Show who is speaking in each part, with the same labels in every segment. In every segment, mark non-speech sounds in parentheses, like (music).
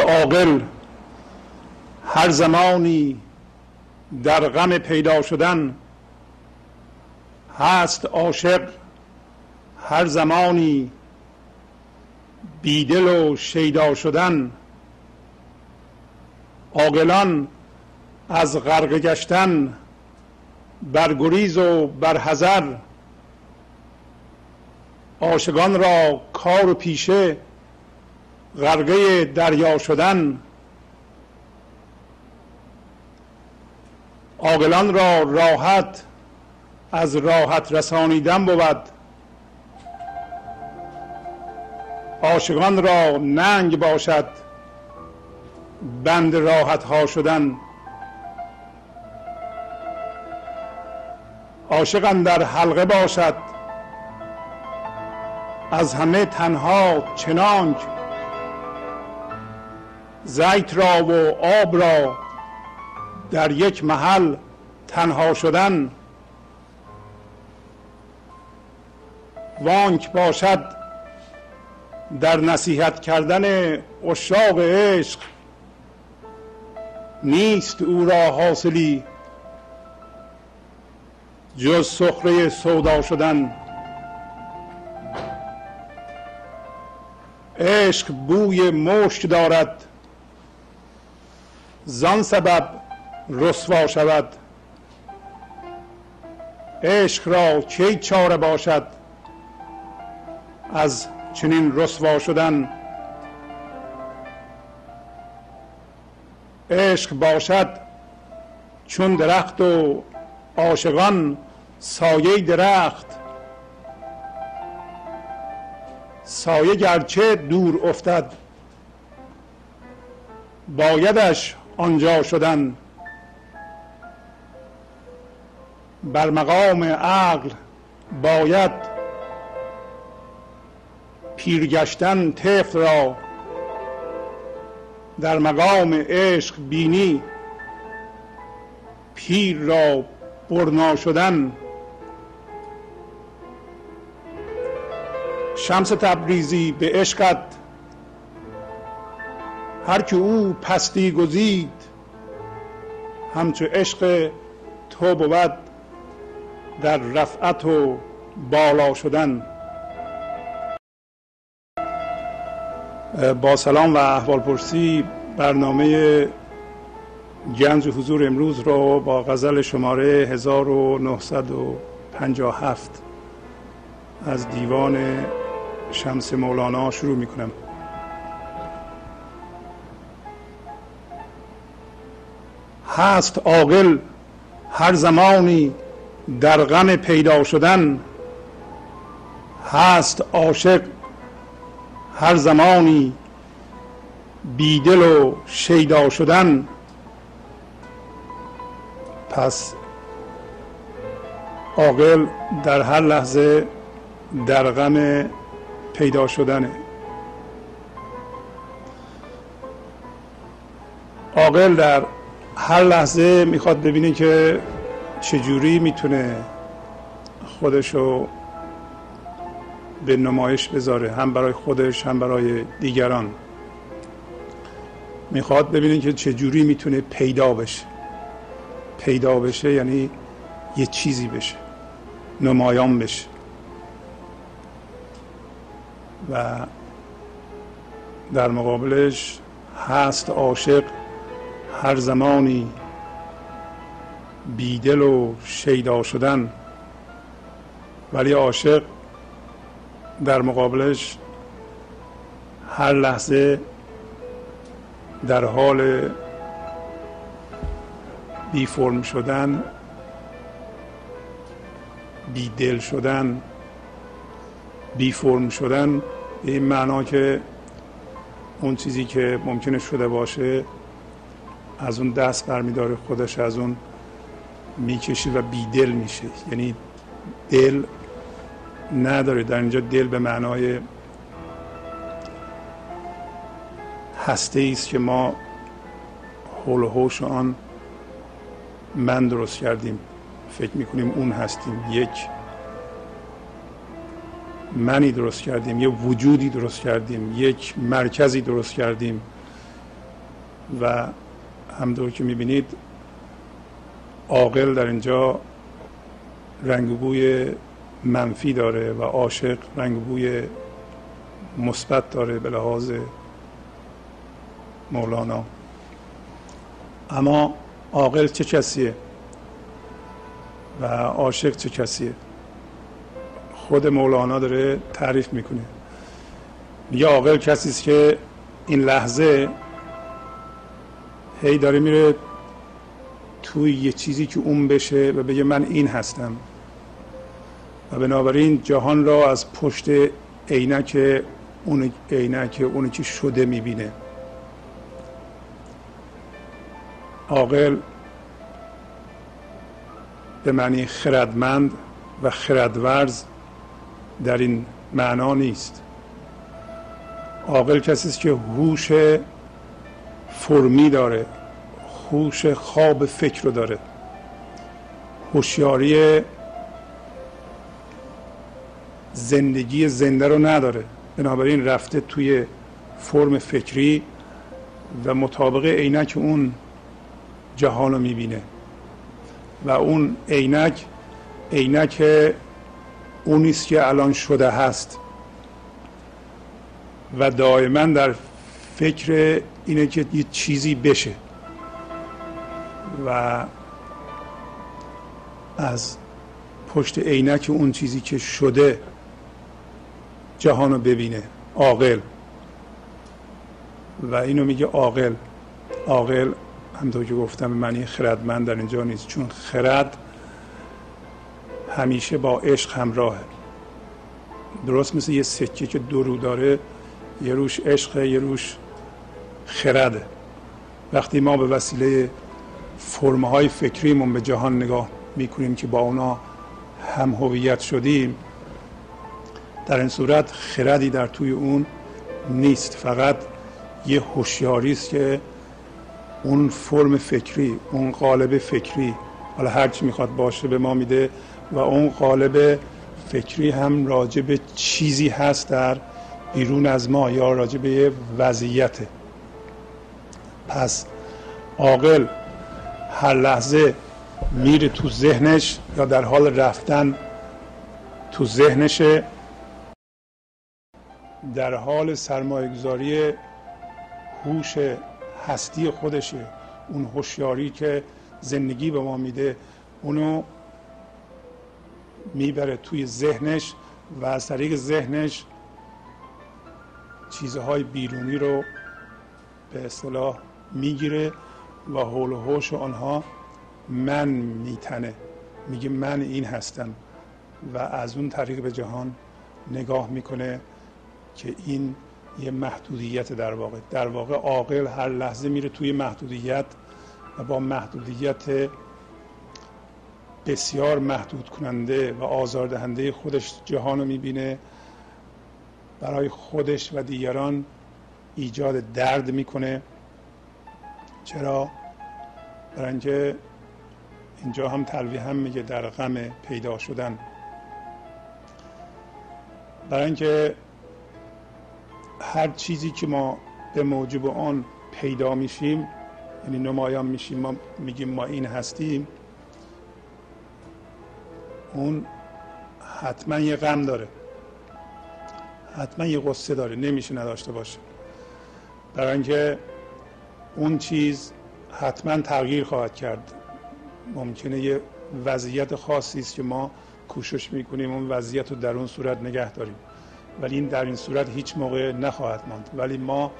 Speaker 1: عاقل. هر زمانی در غم پیدا شدن هست عاشق هر زمانی بیدل و شیدا شدن عاقلان از غرق گشتن بر گریز و بر حذر. عاشقان را کار و پیشه غرقه دریا شدن عاقلان را راحت از راحت رسانیدن بود. عاشقان را ننگ باشد بند راحت ها شدن. عاشقان در حلقه باشد از همه تنها چنانک زیت را و آب را در یک محل تنها شدن وانک باشد در نصیحت کردن اشاق عشق نیست او را حاصلی جز سخره سودا شدن. عشق بوی مشک دارد. زان سبب رسوا شود. عشق را چه چاره باشد از چنین رسوا شدن؟ عشق باشد چون درخت و عاشقان سایه درخت. سایه گرچه دور افتد بایدش آنجا شدن. بر مقام عقل باید پیرگشتن طفل را در مقام عشق بینی. پیر را برنا شدن. شمس تبریزی به عشقت. هر که او پستی گزید همچو عشق تو بود در رفعت و بالا شدن. با سلام و احوال پرسی برنامه گنج حضور امروز رو با غزل شماره 1957 از دیوان شمس مولانا شروع می کنم هست عاقل هر زمانی در غم پیدا شدن هست عاشق هر زمانی بیدل و شیدا شدن. پس عاقل در هر لحظه در غم پیدا شدنه. عاقل در هر لحظه می‌خواد ببینه که چجوری می‌تونه خودشو به نمایش بذاره هم برای خودش هم برای دیگران. می‌خواد ببینه که چجوری می‌تونه پیدا بشه. پیدا بشه یعنی یه چیزی بشه نمایان بشه. و در مقابلش هست عاشق هر زمانی بیدل و شیدا شدن ولی عاشق در مقابلش هر لحظه در حال بی فرم شدن بی دل شدن بی فرم شدن به این معنا که اون چیزی که ممکنه شده باشه از اون دست برمیداره خودش از اون می‌کشه و بیدل میشه. یعنی دل نداره. در اینجا دل به معنای هسته است که ما حول و حوش آن من درست کردیم. فکر می‌کنیم اون هستیم. یک منی درست کردیم. یه وجودی درست کردیم. یک مرکزی درست کردیم. و همطور که می‌بینید عاقل در اینجا رنگ بوی منفی داره و عاشق رنگ بوی مثبت داره به لحاظ مولانا. اما عاقل چه کسیه و عاشق چه کسیه؟ خود مولانا داره تعریف می‌کنه. میگه عاقل کسی است که این لحظه هی داره میره توی یه چیزی که اون بشه و بگه من این هستم. و بنابراین جهان را از پشت عینک اون عینک اونی که شده می‌بینه. عاقل به معنی خردمند و خردورز در این معنا نیست. عاقل کسی است که هوش فرمی داره هوش خواب فکر رو داره. هوشیاری زندگی زنده رو نداره. بنابراین رفته توی فرم فکری و مطابق عینک اون جهان رو می‌بینه. و اون عینک عینک اونیست که الان شده هست. و دائما در فکر اینه که یه چیزی بشه. و از پشت عینک اون چیزی که شده جهان رو ببینه. عاقل. و اینو میگه عاقل. عاقل همطور که گفتم معنی خردمند در اینجا نیست. چون خرد همیشه با عشق همراهه. درست مثل یه سکه که دو رو داره یه روش عشق یه روش خرده وقتی ما به وسیله فرمهای فکریمون به جهان نگاه می‌کنیم که با اونا هم هویت شدیم در این صورت خردی در توی اون نیست. فقط یه هوشیاری است که اون فرم فکری اون قالب فکری حالا هر چی می‌خواد باشه به ما میده و اون قالب فکری هم راجع به چیزی هست در بیرون از ما یا راجع به یه وضعیته. پس عاقل هر لحظه میره تو ذهنش یا در حال رفتن تو ذهنشه. در حال سرمایه گذاری هوش هستی خودشه. اون هوشیاری که زندگی به ما میده اونو می‌بره توی ذهنش و از طریق ذهنش چیزهای بیرونی رو به اصطلاح می‌گیره و حول و حوش آنها من میتنه. میگه من این هستم و از اون طریق به جهان نگاه می‌کنه که این یه محدودیت در واقع. در واقع عاقل هر لحظه میره توی محدودیت و با محدودیت بسیار محدود کننده و آزاردهنده خودش جهان رو می‌بینه. برای خودش و دیگران ایجاد درد می‌کنه. چرا؟ اینکه اینجا هم تلویح هم میگه در غم پیدا شدن. برای اینکه هر چیزی که ما به موجب آن پیدا میشیم یعنی نمایان میشیم ما میگیم ما این هستیم اون حتما یه غم داره. حتما یه قصه داره. نمیشه نداشته باشه. برای اینکه اون چیز حتما تغییر خواهد کرد. ممکنه یه وضعیت خاصی است که ما کوشش می‌کنیم اون وضعیت رو در اون صورت نگه داریم. ولی این در این صورت هیچ موقع نخواهد ماند. ولی ما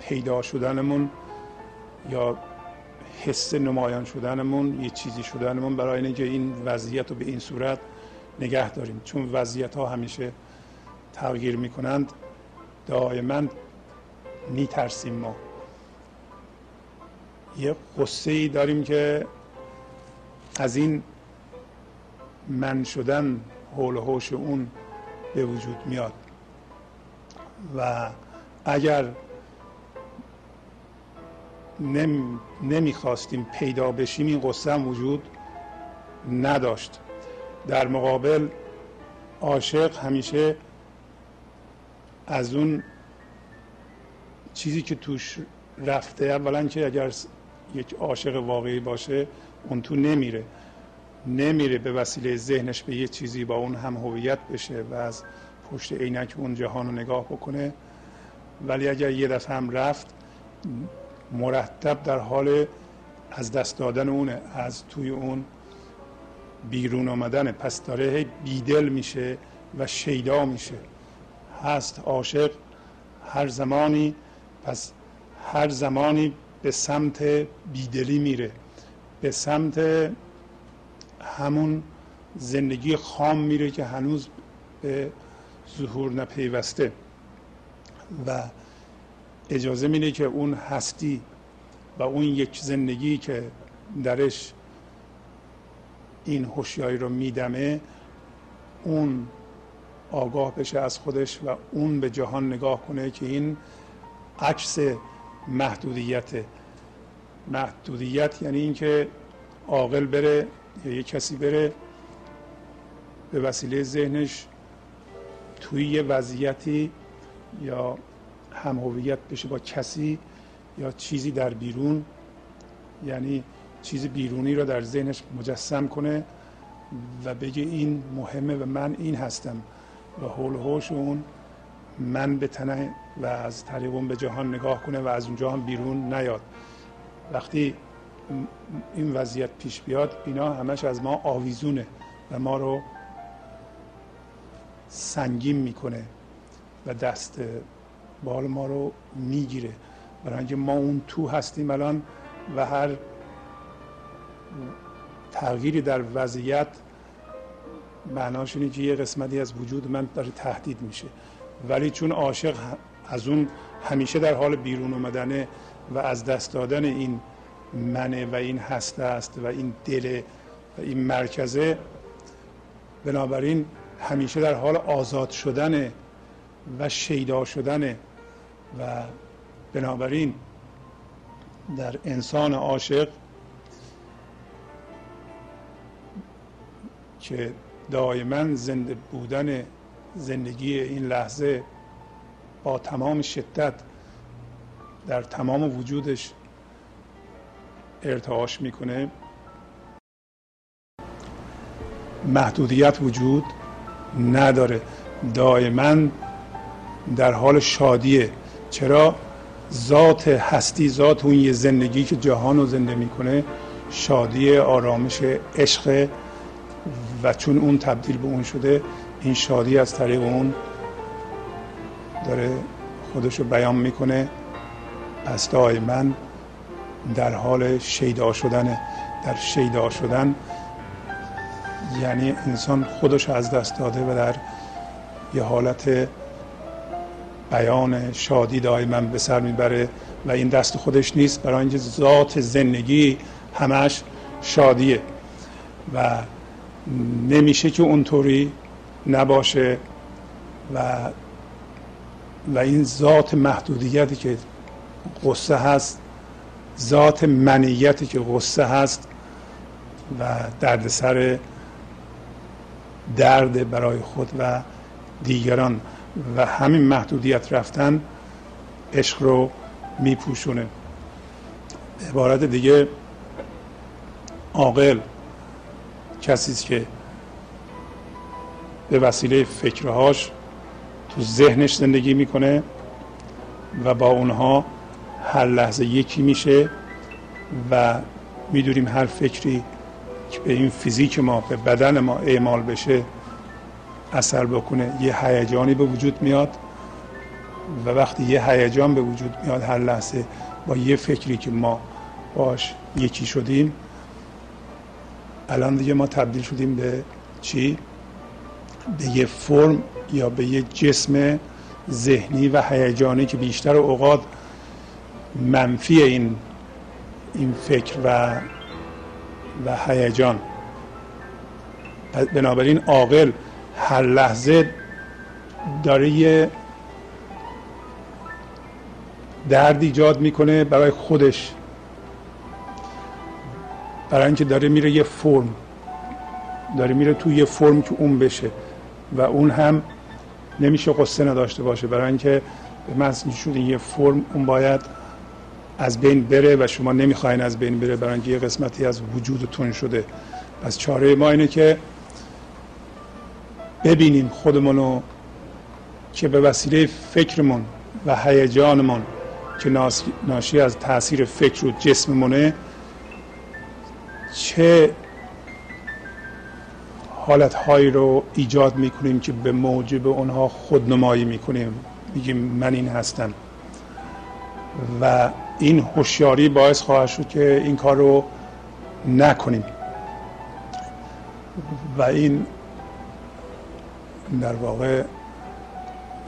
Speaker 1: پیدا شدنمون یا حس نمایان شدنمون یه چیزی شدنمون برای اینکه این وضعیت رو به این صورت نگه داریم. چون وضعیت ها همیشه تغییر می‌کنند دائما میترسیم ما. یه قصه ای داریم که از این من شدن حول و حوش اون به وجود میاد. و اگر نم نمی‌خواستیم پیدا بشیم این قصه هم وجود نداشت. در مقابل عاشق همیشه از اون چیزی که توش رفته اولا که اگر یک عاشق واقعی باشه اون تو نمیره. نمیره به وسیله ذهنش به یه چیزی با اون هم هویت بشه و از پشت عینک اون جهان رو نگاه بکنه. ولی اگر یه دفعه هم رفت مرتب در حال از دست دادن اونه از توی اون بیرون آمدنه پس داره بیدل میشه و شیدا میشه. هست عاشق هر زمانی پس هر زمانی به سمت بیدلی میره. به سمت همون زندگی خام میره که هنوز به ظهور نپیوسته. و اجازه میده که اون هستی و اون یک زندگی که درش این هوشیاری رو میدمه اون آگاه بشه از خودش و اون به جهان نگاه کنه که این عکس محدودیت. محدودیت یعنی اینکه عاقل بره یا یه کسی بره به وسیله ذهنش توی یه وضعیتی یا هم هویت بشه با کسی یا چیزی در بیرون یعنی چیز بیرونی رو در ذهنش مجسم کنه و بگه این مهمه و من این هستم و حول هوش اون من بتنه و از طریق به جهان نگاه کنه و از اونجا هم بیرون نیاد. وقتی این وضعیت پیش بیاد اینا همش از ما آویزونه و ما رو سنگین می‌کنه و دست بال ما رو می‌گیره. برای اینکه ما اون تو هستیم الان و هر تغییری در وضعیت معناش اینه که یه قسمتی از وجود من داره تهدید میشه. ولی چون عاشق از اون همیشه در حال بیرون اومدنه و از دست دادن این منه و این هسته است و این دل و این مرکزه بنابراین همیشه در حال آزاد شدن و شیدا شدن و بنابراین در انسان عاشق که دائما زنده بودن زندگی این لحظه با تمام شدت در تمام وجودش ارتعاش می‌کنه. محدودیت وجود نداره. دائما در حال شادیه. چرا؟ ذات هستی ذات اون یه زندگی که جهان رو زنده می‌کنه شادی آرامش عشق و چون اون تبدیل به اون شده این شادی از طریق اون داره خودش رو بیان می‌کنه. پس دائما در حال شیدا شدن در شیدا شدن یعنی انسان خودش از دست داده و در یه حالت بیان شادی دائما به سر می‌بره و این دست خودش نیست. برای اینکه ذات زندگی همش شادیه و نمیشه که اونطوری نباشه و و این ذات محدودیتی که قصه هست ذات منیتی که غصه هست و دردسر درد برای خود و دیگران و همین محدودیت رفتن عشق رو میپوشونه. عبارت دیگه عاقل کسی که به وسیله فکرهاش تو ذهنش زندگی می‌کنه و با اونها هر لحظه یکی میشه و می‌دونیم هر فکری که به این فیزیک ما به بدن ما اعمال بشه اثر بکنه یه هیجانی به وجود میاد و وقتی یه هیجان به وجود میاد هر لحظه با یه فکری که ما باش یکی شدیم الان دیگه ما تبدیل شدیم به چی؟ به یه فرم یا به یه جسم ذهنی و هیجانی که بیشتر اوقات منفی این این فکر و و هیجان. بنابراین عاقل هر لحظه داره یه درد ایجاد می‌کنه برای خودش. برای اینکه داره میره یه فرم داره میره توی یه فرم که اون بشه. و اون هم نمیشه قصه نداشته باشه. برای اینکه به شد یه فرم اون باید از بین بره و شما نمی‌خواین از بین بره برای اینکه یه قسمتی از وجودتون شده. پس چاره ما اینه که ببینیم خودمونو که به وسیله فکرمون و هیجانمون که ناشی از تاثیر فکر و جسممونه چه حالت هایی رو ایجاد می‌کنیم که به موجب اونها خودنمایی می‌کنیم. میگیم من این هستم. و این هوشیاری باعث خواهد شد که این کار رو نکنیم. و این در واقع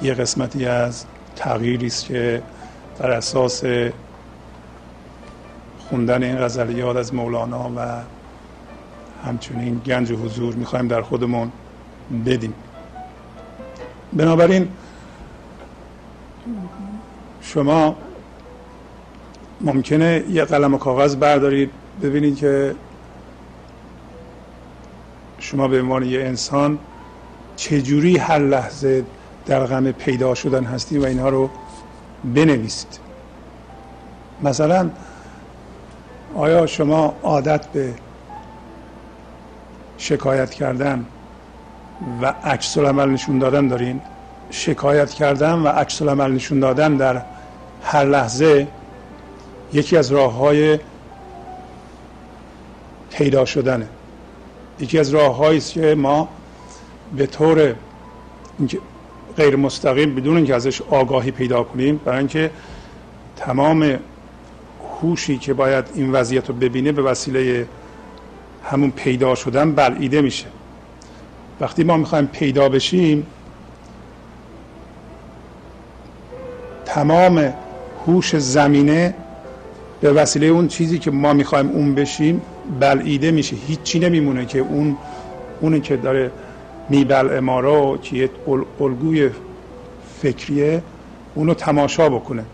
Speaker 1: یه قسمتی از تغییری است که بر اساس خوندن این غزلیات از مولانا و همچنین گنج حضور می‌خوایم در خودمون بدیم. بنابراین شما ممکنه یه قلم و کاغذ بردارید ببینید که شما به عنوان یه انسان چجوری هر لحظه در غم پیدا شدن هستی و اینها رو بنویسید. مثلا آیا شما عادت به شکایت کردن و عکس عمل نشون دادن دارین؟ شکایت کردن و عکس عمل نشون دادن در هر لحظه یکی از راه های پیدا شدنه. یکی از راه است که ما به طور غیر مستقیم بدون اینکه ازش آگاهی پیدا کنیم برای اینکه تمام هوشی که باید این وضعیت رو ببینه به وسیله همون پیدا شدن بلعیده میشه. وقتی ما می‌خوایم پیدا بشیم تمام هوش زمینه به وسیله اون چیزی که ما می‌خوایم اون بشیم بلعیده میشه. هیچی نمیمونه که اون اونی که داره میبل امارا که یه الگوی فکریه اونو تماشا بکنه.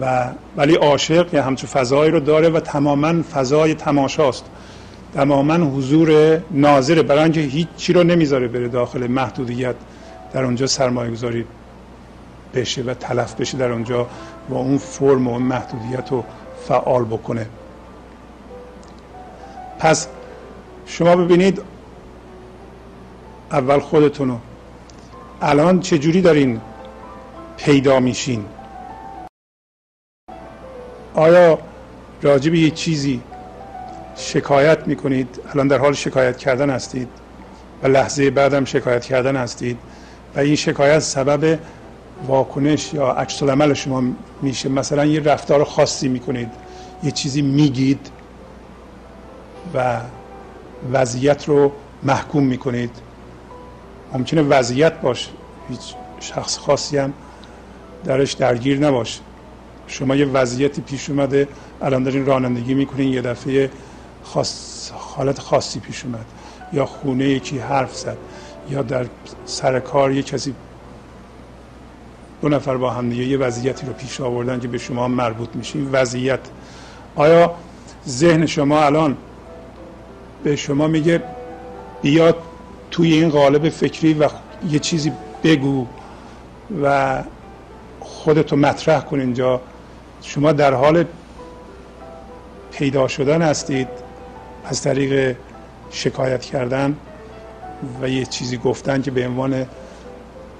Speaker 1: و ولی عاشق یه همچون فضایی رو داره و تماما فضای تماشاست. تماما حضور ناظره. برای اینکه هیچی رو نمی‌ذاره بره داخل محدودیت در اونجا سرمایه گذاری بشه و تلف بشه در اونجا و اون فرم و اون محدودیت رو فعال بکنه. پس شما ببینید اول خودتونو. الان چجوری دارین پیدا میشین؟ آیا راجع به یه چیزی شکایت می‌کنید؟ الان در حال شکایت کردن هستید و لحظه بعدم شکایت کردن هستید و این شکایت سبب واکنش یا عکس عمل شما میشه. مثلا یه رفتار خاصی می‌کنید یه چیزی میگید و وضعیت رو محکوم می‌کنید. ممکنه وضعیت باشه هیچ شخص خاصی هم درش درگیر نباشه شما یه وضعیتی پیش اومده الان دارین رانندگی می‌کنین یه دفعه خاص حالت خاصی پیش اومد. یا خونه یکی حرف زد یا در سر کار یه کسی دو نفر با هم یه وضعیتی رو پیش آوردن که به شما مربوط میشه. این وضعیت. آیا ذهن شما الان به شما میگه بیاد توی این قالب فکری و یه چیزی بگو و خودتو مطرح کن اینجا؟ شما در حال پیدا شدن هستید از طریق شکایت کردن و یه چیزی گفتن که به عنوان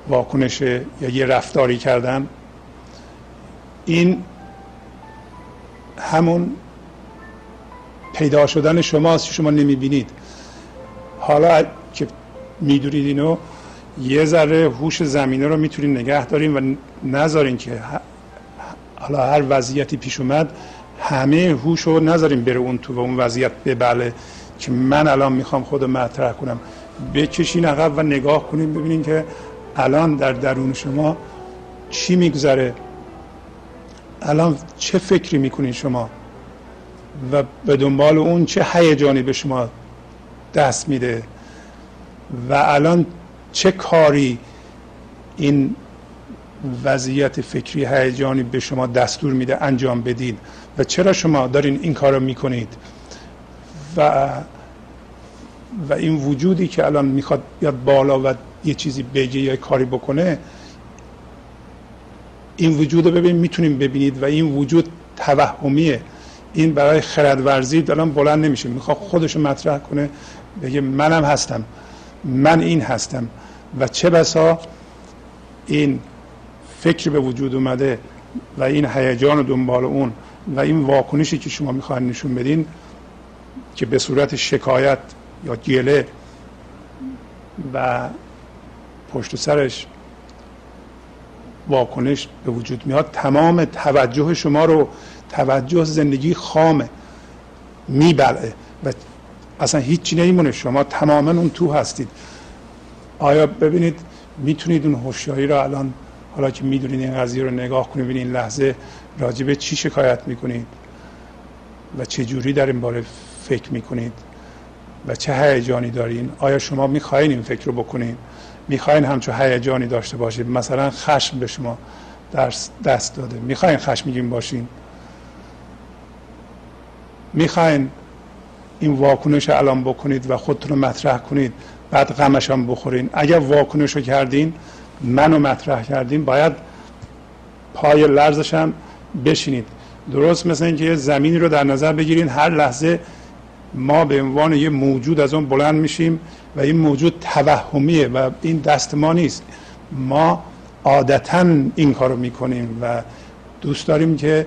Speaker 1: واکنش یا یه رفتاری کردن این همون پیدا شدن شماست شما نمی‌بینید. حالا که می‌دونید اینو یه ذره هوش زمینه رو می‌تونید نگه دارین و نذارین که حالا هر وضعیتی پیش اومد همه هوش رو نذارین بره اون تو و اون وضعیت ببله که من الان می‌خوام خود مطرح کنم. بکشین عقب و نگاه کنین ببینین که الان در درون شما چی میگذره. الان چه فکری می‌کنین شما؟ و به دنبال اون چه هیجانی به شما دست میده؟ و الان چه کاری این وضعیت فکری هیجانی به شما دستور میده انجام بدید و چرا شما دارین این کار رو می‌کنید؟ و و این وجودی که الان می‌خواد بیاد بالا و یه چیزی بگه یا کاری بکنه این وجود رو ببینید می‌تونیم ببینید و این وجود توهمیه. این برای خردورزی الان بلند نمیشه. می‌خواد خودش مطرح کنه بگه منم هستم من این هستم. و چه بسا این فکر به وجود اومده و این هیجان دنبال اون و این واکنشی که شما می‌خواین نشون بدین که به صورت شکایت یا گله و پشت سرش واکنش به وجود میاد تمام توجه شما رو توجه زندگی خامه میبلعه و اصلا هیچی نمیمونه. شما تماما اون تو هستید. آیا ببینید می‌تونید اون هوشیاری رو الان حالا که می‌دونید این قضیه رو نگاه کنید ببینید این لحظه راجع به چی شکایت می‌کنید و چه جوری در این باره فکر می‌کنید و چه هیجانی دارین. آیا شما می‌خواین این فکر رو بکنید می‌خواین همچون هیجانی داشته باشید؟ مثلا خشم به شما دست داده. می‌خواین خشمگین باشین؟ می‌خواین این واکنش الان بکنید و خودتون رو مطرح کنید بعد غمش هم بخورین؟ اگر واکنش رو کردین منو مطرح کردین باید پای لرزش هم بشینید. درست مثل اینکه یه زمینی رو در نظر بگیرین هر لحظه ما به عنوان یه موجود از اون بلند میشیم و این موجود توهمیه و این دست ما نیست. ما عادتا این کارو می‌کنیم و دوست داریم که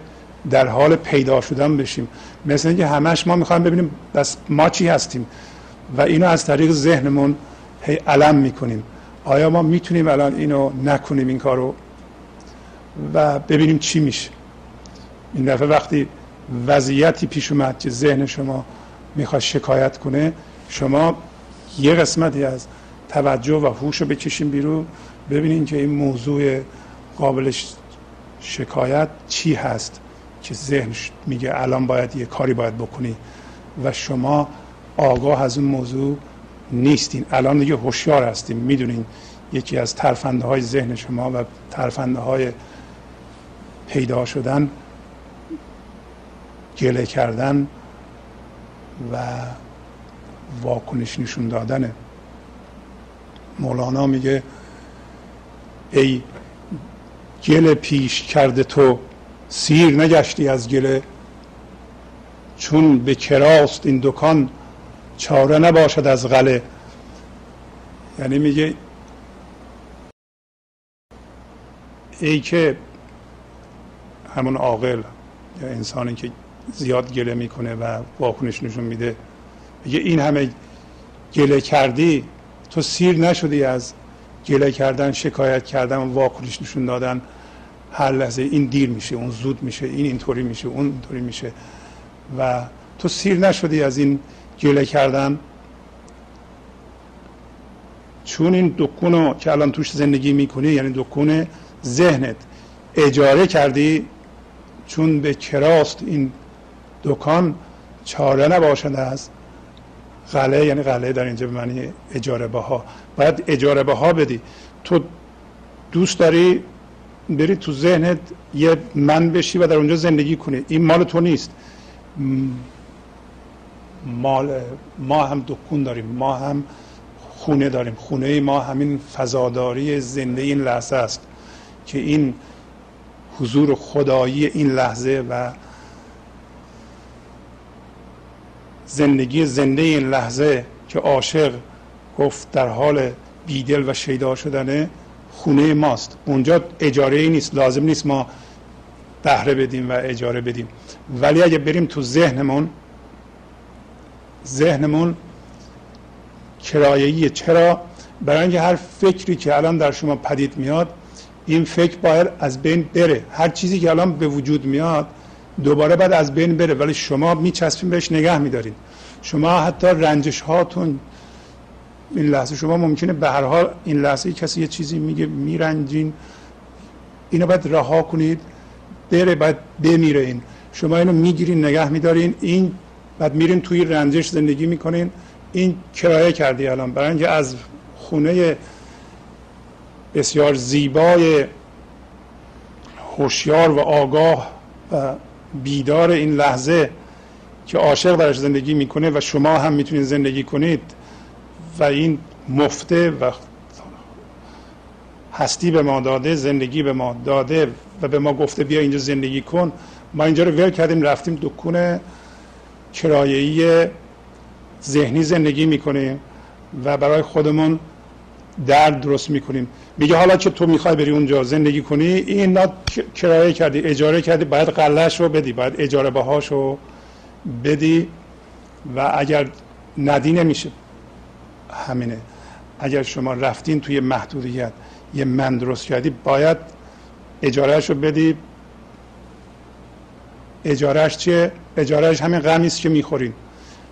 Speaker 1: در حال پیدا شدن بشیم. مثل اینکه همش ما می‌خوایم ببینیم بس ما چی هستیم و اینو از طریق ذهنمون هی علم می‌کنیم. آیا ما می‌تونیم الان اینو نکنیم این کارو و ببینیم چی میشه؟ این دفعه وقتی وضعیتی پیش اومد که ذهن شما می‌خواد شکایت کنه شما یه قسمتی از توجه و هوش رو بکشیم بیرون ببینین که این موضوع قابل شکایت چی هست که ذهن میگه الان باید یه کاری باید بکنی و شما آگاه از اون موضوع نیستین الان دیگه هوشیار هستیم. می‌دونین یکی از ترفنده های ذهن شما و ترفنده های پیدا شدن گله کردن و واکنش نشون دادنه مولانا میگه ای گل پیش کرده تو سیر نگشتی از گله. چون به کراست این دکان چاره نباشد از غله. یعنی میگه ای که همون عاقل یا انسانی که زیاد گله می‌کنه و واکنش نشون میده میگه این همه گله کردی تو سیر نشدی از گله کردن شکایت کردن و واکنش نشون دادن. هر لحظه این دیر میشه اون زود میشه این اینطوری میشه اون اینطوری میشه و تو سیر نشدی از این گله کردن چون این دکون رو که الان توش زندگی می‌کنی یعنی دکون ذهنت اجاره کردی چون به کراست این دکان چاره نباشد از غله یعنی غله در اینجا به معنی اجاره بها. باید اجاره بها بدی. تو دوست داری بری تو ذهنت یه من بشی و در اونجا زندگی کنی. این مال تو نیست. مال ما هم دکون داریم ما هم خونه داریم. خونه ما همین فضاداری زنده این لحظه است که این حضور خدایی این لحظه و زندگی زنده این لحظه که عاشق گفت در حال بیدل و شیدا شدنه خونه ماست. اونجا اجاره ای نیست لازم نیست ما بهره بدیم و اجاره بدیم. ولی اگه بریم تو ذهنمون ذهنمون کرایه‌ایه. چرا؟ برای اینکه هر فکری که الان در شما پدید میاد این فکر باید از بین بره. هر چیزی که الان به وجود میاد دوباره بعد از بین بره. ولی شما میچسبین بهش نگه میدارین. شما حتی رنجش هاتون این لحظه شما ممکنه به هر حال این لحظه کسی یه چیزی میگه میرنجین. اینو باید رها کنید. بره باید بمیره این شما اینو می‌گیرین نگه میدارین. این بعد میرین توی رنجش زندگی می‌کنین. این کرایه کردی الان. برای اینکه از خونه بسیار زیبای هوشیار و آگاه و بیدار این لحظه که عاشق درش زندگی می‌کنه و شما هم می‌تونید زندگی کنید و این مفته و هستی به ما داده زندگی به ما داده و به ما گفته بیا اینجا زندگی کن. ما اینجا رو ول کردیم رفتیم دکون کرایه‌ای ذهنی زندگی می‌کنیم و برای خودمون درد درست می‌کنیم. میگه حالا که تو می‌خوای بری اونجا زندگی کنی این کرایه کردی اجاره کردی باید قلش رو بدی باید اجاره بهاش رو بدی و اگر ندی نمیشه. همینه. اگر شما رفتین توی محدودیت یه من درست کردی باید اجارهش رو بدی. اجارهش چیه؟ اجارهش همین غمی است که می‌خورین.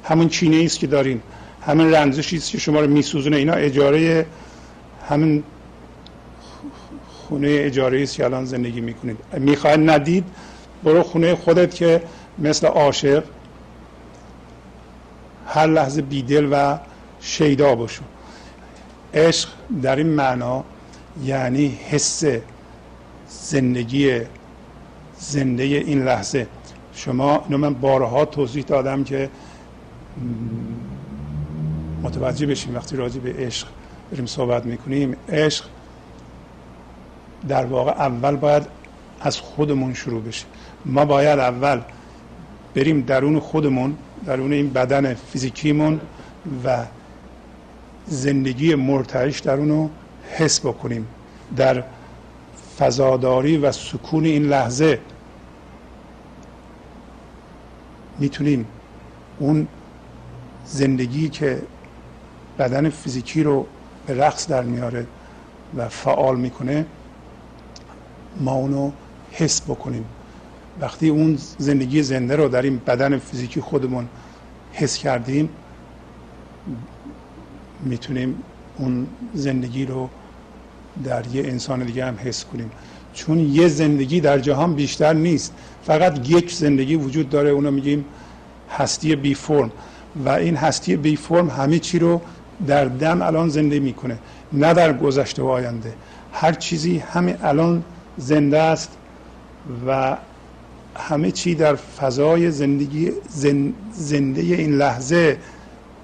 Speaker 1: همون چینه است که دارین. همین رنزشی است که شما رو میسوزونه. اینا اجاره همین خونه اجاره است که الان زندگی می‌کنید. می‌خواید ندید برو خونه خودت که مثل عاشق هر لحظه بیدل و شیدا باشو. عشق در این معنا یعنی حس زندگی زنده این لحظه. شما اینو من بارها توضیح دادم که متوجه بشیم وقتی راجع به عشق داریم صحبت می‌کنیم. عشق در واقع اول باید از خودمون شروع بشه. ما باید اول بریم درون خودمون درون این بدن فیزیکیمون و زندگی مرتعش در اونو حس بکنیم. در فضاداری و سکون این لحظه می‌تونیم اون زندگی که بدن فیزیکی رو به رقص در میاره و فعال می‌کنه ما اونو حس بکنیم. وقتی اون زندگی زنده رو در این بدن فیزیکی خودمون حس کردیم می‌تونیم اون زندگی رو در یه انسان دیگه هم حس کنیم. چون یه زندگی در جهان بیشتر نیست. فقط یک زندگی وجود داره اونو میگیم هستی بی فرم. و این هستی بی فرم همه چی رو در دم الان زنده می‌کنه نه در گذشته و آینده. هر چیزی همه الان زنده است و همه چی در فضای زندگی زنده این لحظه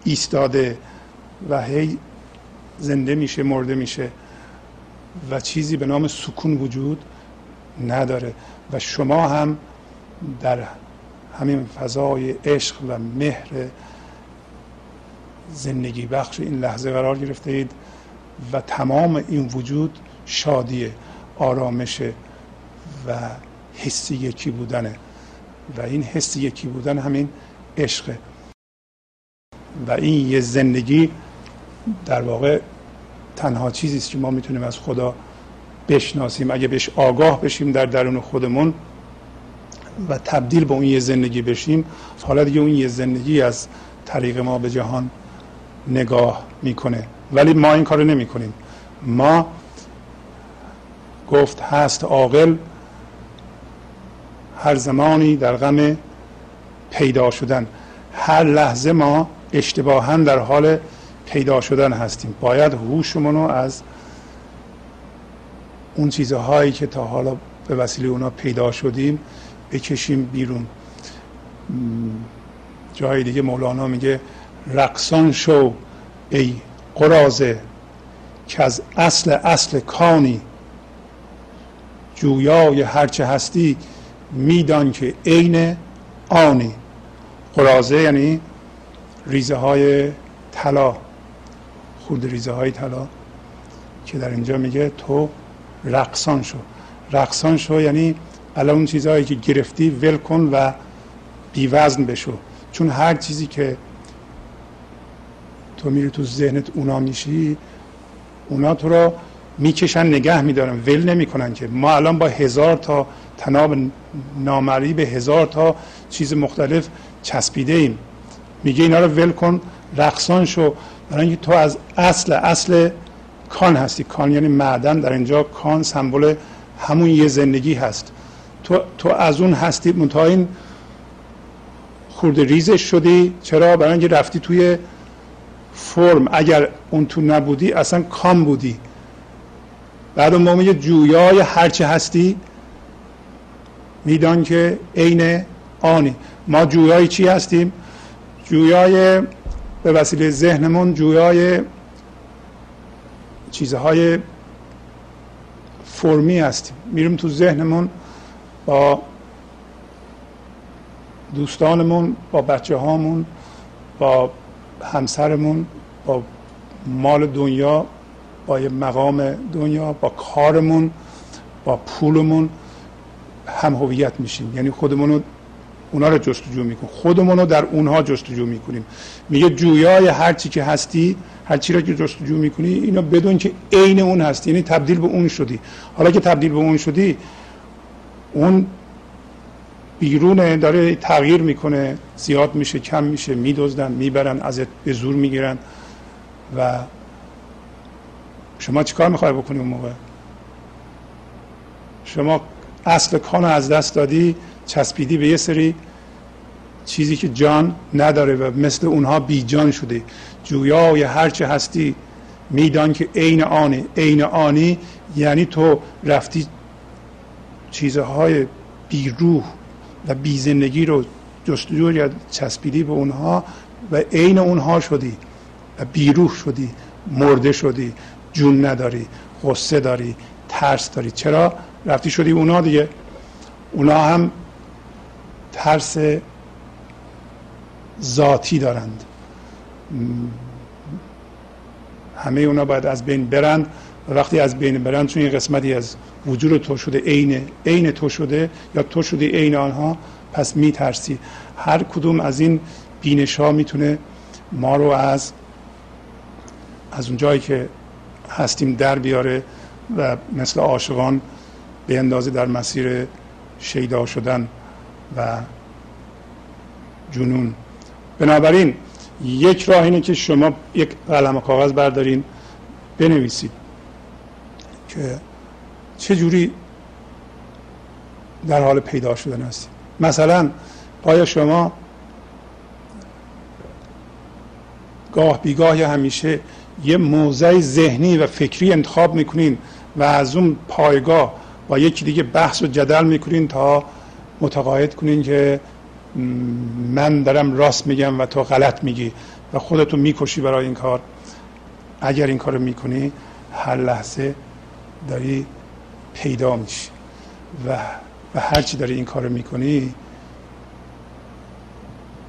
Speaker 1: ایستاده و هی زنده میشه مرده میشه. و چیزی به نام سکون وجود نداره. و شما هم در همین فضای عشق و مهر زندگی بخش این لحظه قرار گرفته اید و تمام این وجود شادیه آرامشه و حسی یکی بودنه و این حس یکی بودن همین عشقه. و این یه زندگی در واقع تنها چیزی است که ما می‌تونیم از خدا بشناسیم. اگه بهش آگاه بشیم در درون خودمون و تبدیل به اون یه زندگی بشیم حالا دیگه اون یه زندگی از طریق ما به جهان نگاه می‌کنه. ولی ما این کارو نمی کنیم ما گفت هست عاقل هر زمانی در غم پیدا شدن. هر لحظه ما اشتباها در حال پیدا شدن هستیم. باید هوشمون رو از اون چیزهایی که تا حالا به وسیله اونا پیدا شدیم بکشیم بیرون. جای دیگه مولانا میگه رقصان شو ای قرازه که از اصل اصل کانی. جویای هرچه هستی میدان که عین آنی. قرازه یعنی ریزه های طلا. ریزه های طلا که در اینجا میگه تو رقصان شو. رقصان شو یعنی الان اون چیزهایی که گرفتی ول کن و بیوزن بشو. چون هر چیزی که تو میری تو ذهنت اونا میشی اونا تو رو می‌کشن نگه میدارن ول نمی‌کنن که. ما الان با هزار تا تناب نامری به هزار تا چیز مختلف چسبیده ایم. میگه اینا رو ول کن رقصان شو. برای اینکه تو از اصل اصل کان هستی. کان یعنی معدن. در اینجا کان سمبل همون یه زندگی هست. تو, تو از اون هستی. منتها این خورده ریزش شدی. چرا؟ برای اینکه رفتی توی فرم. اگر اون تو نبودی اصلا کام بودی. بعد اون موقع جویای هرچه هستی میدان که عین آنی. ما جویای چی هستیم؟ جویای به وسیله ذهنمون جویای چیزهای فرمی هستیم. میریم تو ذهنمون با دوستانمون با بچه هامون با همسرمون با مال دنیا با یه مقام دنیا با کارمون با پولمون هم هویت میشیم. یعنی خودمون رو اونا رو جستجو می‌کنیم. خودمون رو در اونها جستجو می‌کنیم. میگه جویای هر چی که هستی هر چی را که جستجو می‌کنی اینا بدون که عین اون هستی. یعنی تبدیل به اون شدی. حالا که تبدیل به اون شدی اون بیرونه داره تغییر می‌کنه. زیاد میشه کم میشه. میدزدن می‌برن ازت به زور می‌گیرن. و شما چیکار می‌خوای بکنی اون موقع؟ شما اصل کان از دست دادی چسبیدی به یه سری چیزی که جان نداره و مثل اونها بی جان شده. جویای هرچه هستی میدان که عین آنه. عین آنی یعنی تو رفتی چیزهای بی روح و بی زندگی رو جستجو یا چسبیدی به اونها و عین اونها شدی و بی روح شدی مرده شدی جون نداری غصه داری ترس داری. چرا؟ رفتی شدی اونا دیگه. اونا هم ترس ذاتی دارند. همه اونا باید از بین برند و وقتی از بین برند چون این قسمتی از وجود تو شده عین عین تو شده یا تو شده عین آنها پس میترسی. هر کدوم از این بینش ها می‌تونه ما رو از از اون جایی که هستیم در بیاره و مثل عاشقان به اندازه در مسیر شیدا شدن. و جنون. بنابراین یک راه اینه که شما یک قلم و کاغذ بردارین بنویسید که چه جوری در حال پیدا شدن هستید. مثلا آیا شما گاه بیگاه یا همیشه یه موضع ذهنی و فکری انتخاب می‌کنین و از اون پایگاه با یکی دیگه بحث و جدل می‌کنین تا متقاعد کنین که من دارم راست میگم و تو غلط میگی و خودتو می‌کشی برای این کار. اگر این کار می‌کنی هر لحظه داری پیدا میشی. و و هر چی داری این کار می‌کنی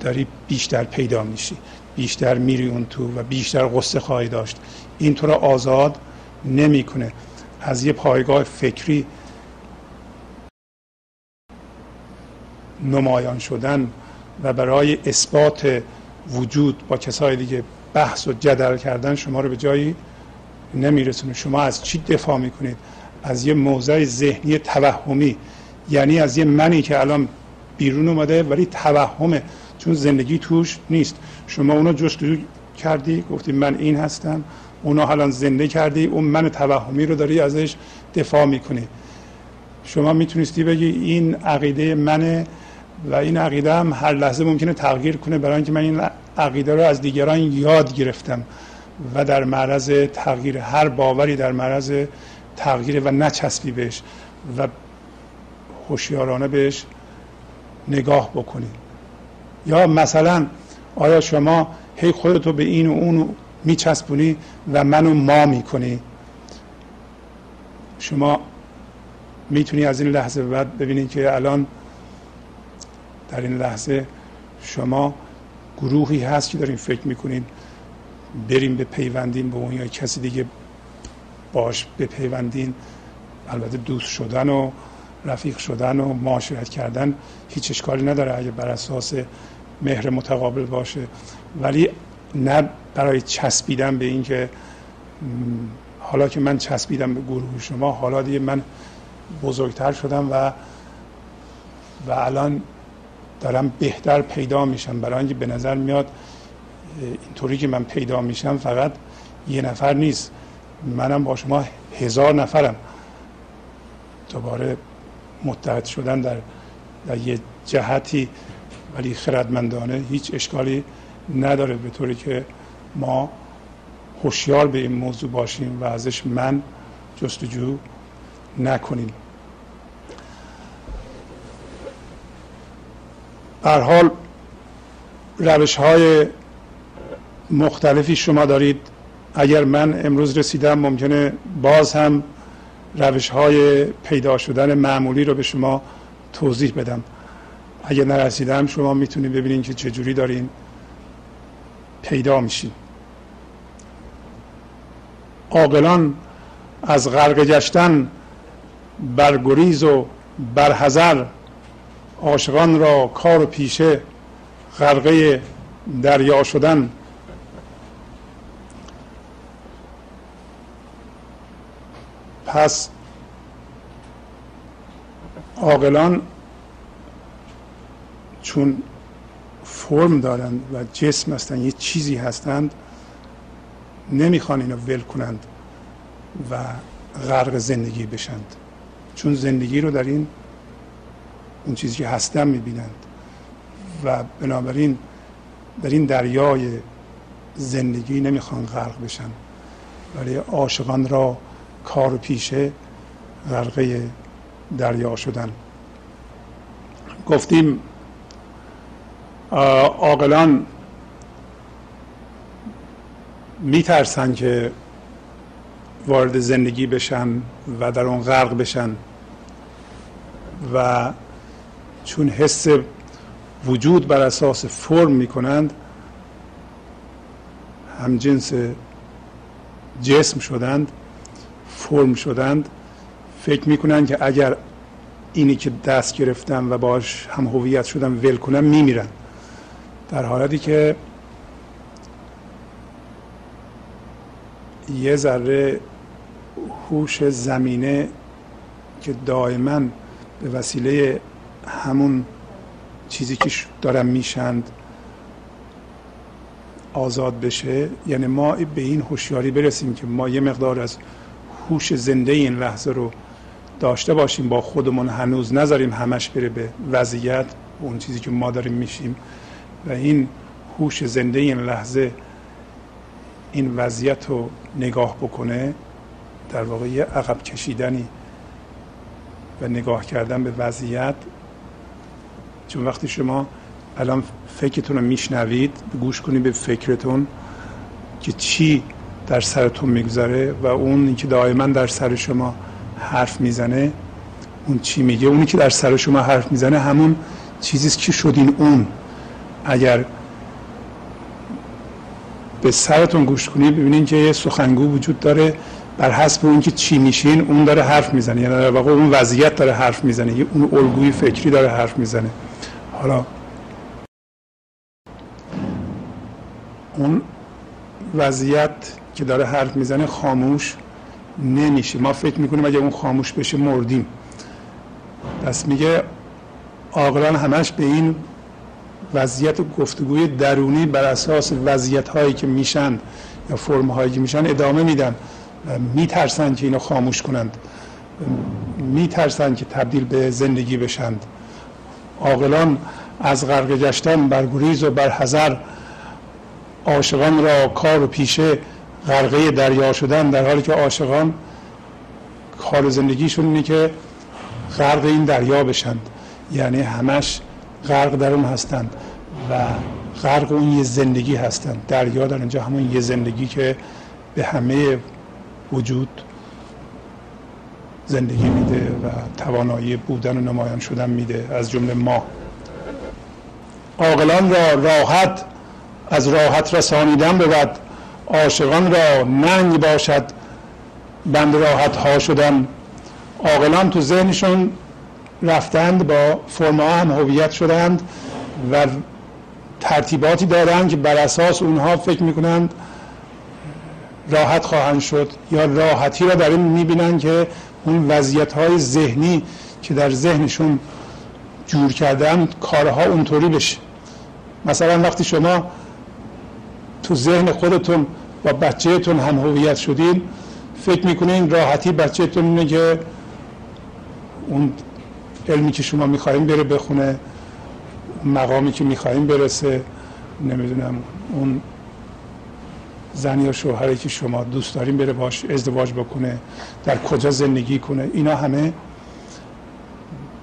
Speaker 1: داری بیشتر پیدا میشی. بیشتر میری اون تو و بیشتر قصه خواهی داشت. این تو را آزاد نمی‌کنه. از یه پایگاه فکری نمایان شدن و برای اثبات وجود با کسای دیگه بحث و جدل کردن شما رو به جایی نمیرسونه. شما از چی دفاع می‌کنید؟ از یه موضع ذهنی توهمی یعنی از یه منی که الان بیرون اومده ولی توهمه چون زندگی توش نیست. شما اونو جستجو کردی گفتی من این هستم اونا الان زنده کردی اون من توهمی رو داری ازش دفاع می‌کنی. شما می‌تونستی بگی این عقیده منه و این عقیده هم هر لحظه ممکنه تغییر کنه برای اینکه من این عقیده رو از دیگران یاد گرفتم و در معرض تغییر هر باوری در معرض تغییر و نچسبی بهش و هوشیارانه بهش نگاه بکنید یا مثلا آیا شما هی خودتو به این و اون میچسبونی و منو ما می‌کنی؟ شما می‌تونی از این لحظه بعد ببینید که الان در این لحظه شما گروهی هست که دارین فکر می‌کنین بریم به پیوندین به اون یا کسی دیگه باش به پیوندین. البته دوست شدن و رفیق شدن و معاشرت کردن هیچ اشکالی نداره اگه بر اساس مهر متقابل باشه. ولی نه برای چسبیدن به این که حالا که من چسبیدم به گروه شما حالا دیگه من بزرگتر شدم و و الان دارم بهتر پیدا میشم. برای اینکه به نظر میاد اینطوری که من پیدا میشم فقط یه نفر نیست. منم با شما هزار نفرم. دوباره متحد شدن در, در یه جهتی ولی خردمندانه هیچ اشکالی نداره. به طوری که ما هوشیار به این موضوع باشیم و ازش من جستجو نکنیم. هر حال روش های مختلفی شما دارید. اگر من امروز رسیدم ممکنه باز هم روش های پیدا شدن معمولی رو به شما توضیح بدم. اگه نرسیدم شما می‌تونید ببینید که چجوری دارین پیدا میشین. عاقلان از غرق گشتن برگریز و برحذر عاشقان را کار و پیشه غرقه دریا شدن. پس عاقلان چون فرم دارند و جسم هستند یه چیزی هستند نمی‌خوان اینو ول کنند و غرق زندگی بشند. چون زندگی رو در این اون چیزی که هستن می‌بینند. و بنابراین در این دریای زندگی نمی‌خوان غرق بشن. ولی عاشقان را کار و پیشه غرقه دریا شدن. گفتیم عاقلان میترسن که وارد زندگی بشن و در اون غرق بشن. و چون حس وجود بر اساس فرم می‌کنند هم جنس جسم شدند فرم شدند فکر می‌کنند که اگر اینی که دست گرفتم و باش هم هویت شدم ول کنم میمیرن. در حالتی که یه ذره هوش زمینه که دائما به وسیله همون چیزی که دارن میشند آزاد بشه. یعنی ما به این هوشیاری برسیم که ما یه مقدار از هوش زنده این لحظه رو داشته باشیم با خودمون هنوز نذاریم همش بره به وضعیت اون چیزی که ما داریم میشیم. و این هوش زنده این لحظه این وضعیت رو نگاه بکنه در واقع یه عقب کشیدنی و نگاه کردن به وضعیت چون وقتی شما الان فکرتون رو میشنوید گوش کنید به فکرتون که چی در سرتون میگذره و اون که دائما در سر شما حرف می‌زنه اون چی میگه؟ اونی که در سر شما حرف می‌زنه همون چیزیست که شدین اون. اگر به سرتون گوش کنید ببینید که یه سخنگو وجود داره بر حسب اون که چی میشین اون داره حرف می‌زنه. یعنی در واقع اون وضعیت داره حرف می‌زنه. اون الگوی فکری داره حرف می‌زنه. حالا اون وضعیت که داره حرف می‌زنه خاموش نمیشه. ما فکر می‌کنیم اگه اون خاموش بشه مردیم. پس میگه آقلان همش به این وضعیت گفتگوی درونی بر اساس وضعیت هایی که میشن یا فرم هایی که میشن ادامه میدن. میترسن که اینو خاموش کنند. میترسن که تبدیل به زندگی بشند. عاقلان از غرق گشتن بر گریز و بر حذر عاشقان را کار و پیشه غرقه دریا شدن در حالی که عاشقان کار زندگیشون اینه که غرق این دریا بشند. یعنی همش غرق در اون هستند و غرق اون یه زندگی هستند دریا در اینجا همون یه زندگی که به همه وجود زندگی میده و توانایی بودن و نمایان شدن میده از جمله ما. عاقلان را راحت از راحت رسانیدن بود عاشقان را ننگ باشد بند راحت ها شدن. عاقلان تو ذهنشون رفتند با فرما هم هویت شدند و ترتیباتی دارند که بر اساس اونها فکر می‌کنند راحت خواهند شد یا راحتی را در این می‌بینن که اون وضعیت های ذهنی که در ذهنشون جور کردن کارها اونطوری بشه. مثلا وقتی شما تو ذهن خودتون با بچهتون هم هویت شدین فکر می‌کنین راحتی بچهتون اینه که اون علمی که شما می‌خواهیم بره بخونه مقامی که می‌خواهیم برسه نمی‌دونم اون زن یا شوهری که شما دوست داریم بره باش ازدواج بکنه در کجا زندگی کنه اینا همه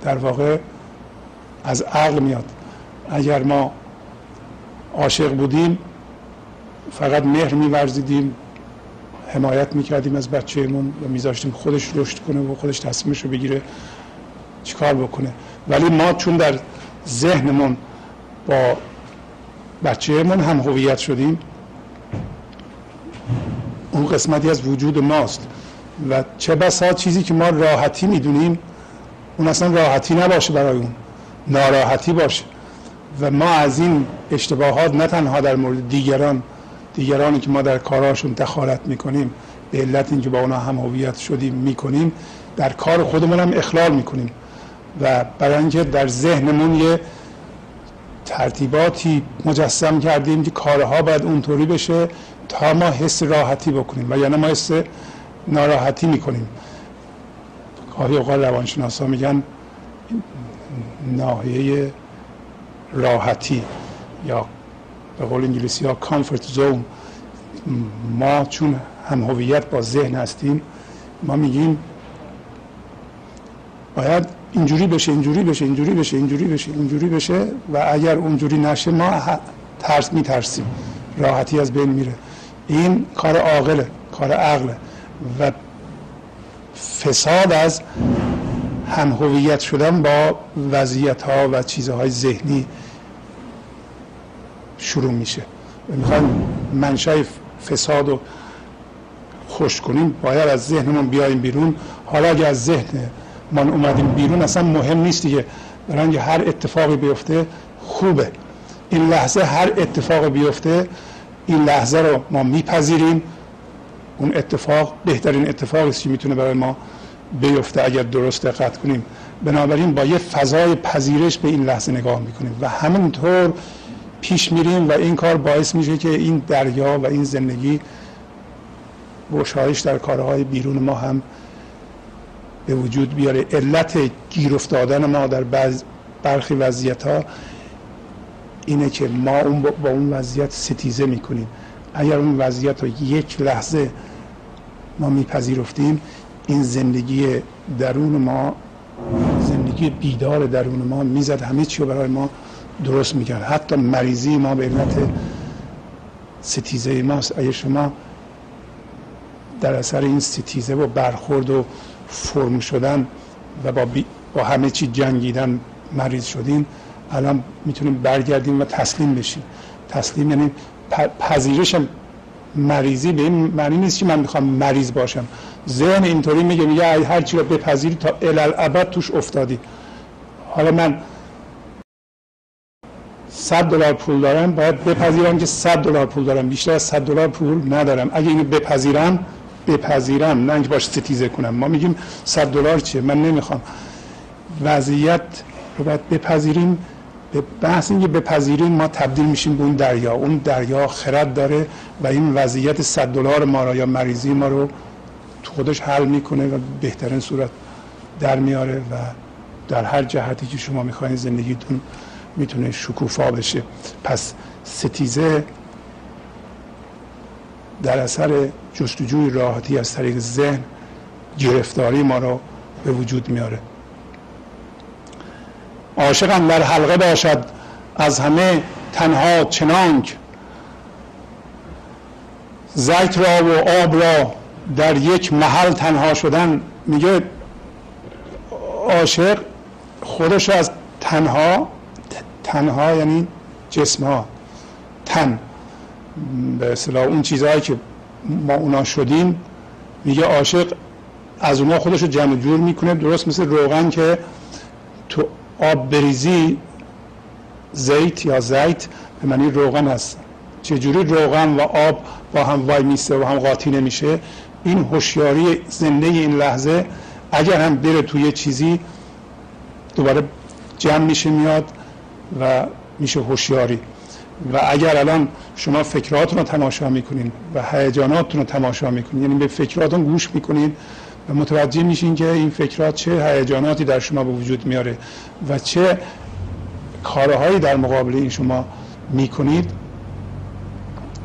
Speaker 1: در واقع از عقل میاد. اگر ما عاشق بودیم فقط مهر میورزیدیم حمایت می‌کردیم از بچهمون و میذاشتیم خودش رشد کنه و خودش تصمیمش رو بگیره چیکار بکنه. ولی ما چون در ذهنمون با بچهمون هم هویت شدیم اون قسمتی از وجود ماست و چه بسا چیزی که ما راحتی می‌دونیم اون اصلا راحتی نباشه برای اون ناراحتی باشه. و ما از این اشتباهات نه تنها در مورد دیگران دیگرانی که ما در کارهاشون دخالت می‌کنیم به علت اینکه با اونا هم هویت شدیم می‌کنیم در کار خودمون هم اخلال می‌کنیم. و برای اینکه در ذهنمون یه ترتیباتی مجسم کردیم که کارها باید اونطوری بشه تا ما حس راحتی بکنیم. و یعنی ما حس ناراحتی می‌کنیم. گاهی اوقات روانشناسا میگن ناحیه راحتی یا به قول انگلیسی ها کامفورت زون ما چون هم هویت با ذهن هستیم ما میگیم باید اینجوری بشه اینجوری بشه اینجوری بشه اینجوری بشه اینجوری بشه و اگر اونجوری نشه ما ترس میترسیم. راحتی از بین میره. این کار عاقله کار عقله. و فساد از هم هویت شدن با وضعیت ها و چیزهای ذهنی شروع میشه. می‌خوایم منشای فساد رو خوش کنیم. باید از ذهنمون بیایم بیرون. حالا اگه از ذهن من اومدیم بیرون اصلا مهم نیست دیگه. برای هر اتفاقی بیفته خوبه. این لحظه هر اتفاق بیفته این لحظه رو ما میپذیریم. اون اتفاق بهترین اتفاقی که می‌تونه برای ما بیفته اگر درست دقت کنیم. بنابراین با یه فضای پذیرش به این لحظه نگاه می‌کنیم و همینطور پیش میریم و این کار باعث میشه که این دریا و این زندگی گشایش در کارهای بیرون ما هم به وجود بیاره. علت گیر افتادن ما در بعض برخی وضعیت ها اینه که ما اون با اون وضعیت ستیزه می‌کنیم. اگر اون وضعیت رو یک لحظه ما میپذیرفتیم این زندگی درون ما زندگی بیدار درون ما می‌زد همه چی رو برای ما درست می‌کرد. حتی مریضی ما به علت ستیزه ماست. اگه شما در اثر این ستیزه و برخورد و فرم شدن و با, با همه چی جنگیدن مریض شدین الان می‌تونیم برگردیم و تسلیم بشیم. تسلیم یعنی پذیرش مریضی به این معنی نیست که من می‌خوام مریض باشم. ذهن اینطوری میگه میگه هر چی رو بپذیری تا الالعبد توش افتادی. حالا من صد دلار پول دارم باید بپذیرم که صد دلار پول دارم. بیشتر از صد دلار پول ندارم. اگه اینو بپذیرم بپذیرم. نه اینکه باش ستیزه کنم. ما میگیم صد دلار چیه؟ من نمی‌خوام. وضعیت رو باید بپذیریم. بحث اینکه بپذیریم ما تبدیل میشیم به اون دریا. اون دریا خرد داره و این وضعیت صد دلار ما رو یا مریضی ما رو تو خودش حل می‌کنه و بهترین صورت در میاره و در هر جهتی که شما می‌خواین زندگیتون می‌تونه شکوفا بشه. پس ستیزه در اثر جستجوی راحتی از طریق ذهن گرفتاری ما رو به وجود میاره. عاشقم در حلقه باشد از همه تنها چنانک. زیت را و آب را در یک محل تنها شدن میگه عاشق خودش از تنها تنها یعنی جسم ها تن. به اصطلاح اون چیزهایی که ما اونا شدیم میگه عاشق از اونا خودش رو جمع جور می‌کنه درست مثل روغن که تو آب بریزی زیت یا زیت به معنی روغن هست چجوری روغن و آب با هم وای میسته و هم قاطی نمیشه؟ این هوشیاری زنده این لحظه اگر هم بره توی چیزی دوباره جمع میشه میاد و میشه هوشیاری. و اگر الان شما فکراتون رو تماشا می‌کنین و هیجاناتتون رو تماشا می‌کنین یعنی به فکراتون گوش می‌کنین متوجه میشین که این فکرات چه هیجاناتی در شما به وجود میاره و چه کارهایی در مقابل این شما می‌کنید.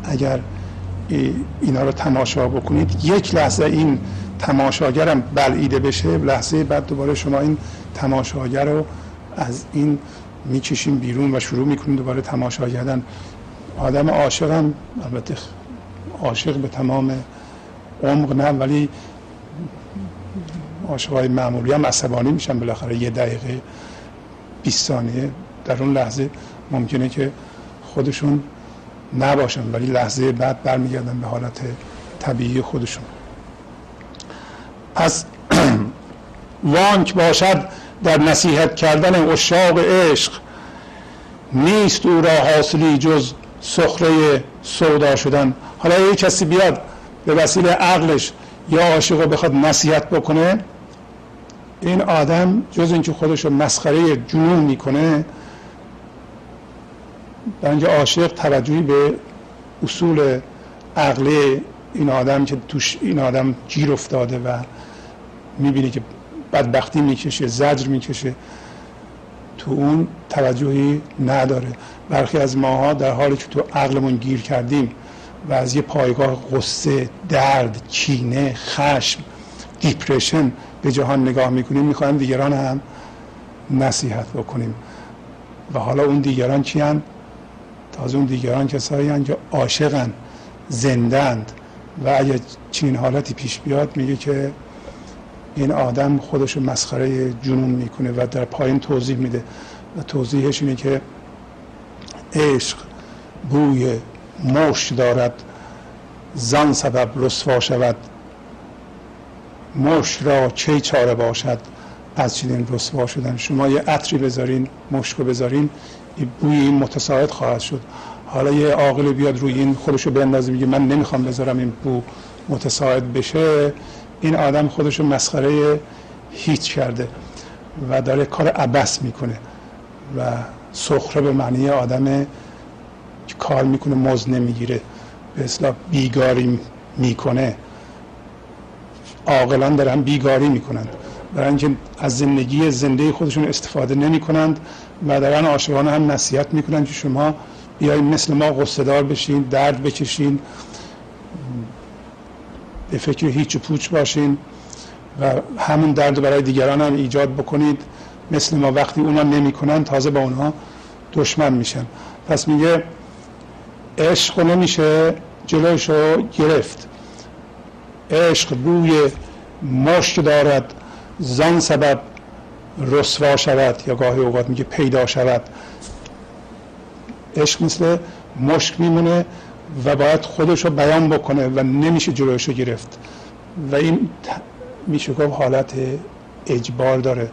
Speaker 1: اگر اینا رو تماشا بکنید یک لحظه این تماشاگرم بلعیده بشه لحظه بعد دوباره شما این تماشاگر رو از این می‌کشیم بیرون و شروع می‌کنیم دوباره تماشا کردن. آدم عاشقم البته عاشق به تمام عمق نه ولی عاشقای معمولی هم عصبانی میشن بالاخره یه دقیقه 20 ثانیه. در اون لحظه ممکنه که خودشون نباشن ولی لحظه بعد برمیگردن به حالت طبیعی خودشون. پس (clears throat) وانک باشد در نصیحت کردن اشاق عشق نیست او را حاصلی جز سخره سودا شدن. حالا یه کسی بیاد به وسیله عقلش یا عاشق رو بخواد نصیحت بکنه این آدم جز اینکه خودش رو مسخره جنون می‌کنه اینکه عاشق توجهی به اصول عقلی این آدم که توش این آدم گیر افتاده و می‌بینه که بدبختی می‌کشه زجر می‌کشه تو اون توجهی نداره. برخی از ماها در حالی که تو عقلمون گیر کردیم و از یه پایگاه قصه درد کینه خشم دیپریشن به جهان نگاه می‌کنیم می‌خوایم دیگران هم نصیحت بکنیم. و حالا اون دیگران چی هن؟ تازه اون دیگران کسایی هن که عاشقن زندند و اگه چین حالتی پیش بیاد میگه که این آدم خودشو مسخره جنون می‌کنه و در پایین توضیح میده. و توضیحش اینه که عشق بوی مشت دارد زن سبب رسوا شود. مشت را چه چاره باشد؟ از چنین رسوا شدن. شما یه عطری بذارین مشک رو بذارین بوی این متساعد خواهد شد. حالا یه عاقل بیاد روی این خودشو بندازه میگه من نمی‌خوام بذارم این بو متساعد بشه. این آدم خودشو مسخره هیچ کرده و داره کار عبس می‌کنه و سخره به معنی آدم که کار می‌کنه مز نمی‌گیره به اصلاح بیگاری می‌کنه. عاقلان دارن بیگاری می‌کنند برای اینکه از زندگی زنده خودشون استفاده نمی کنند و دارن عاشقانه هم نصیحت می‌کنند که شما بیایید مثل ما غصه بشین درد بکشین به فکر هیچ پوچ باشین و همون درد برای دیگران هم ایجاد بکنید. مثل ما وقتی اونا نمی‌کنن تازه با اونها دشمن میشن. پس میگه عشق نمیشه جلوش رو گرفت. عشق بوی مشک دارد زن سبب رسوا شود یا گاهی اوقات میگه پیدا شود. عشق مثل مشک میمونه و باید خودش رو بیان بکنه و نمیشه جلوش رو گرفت. و این میشه گفت حالت اجبار داره.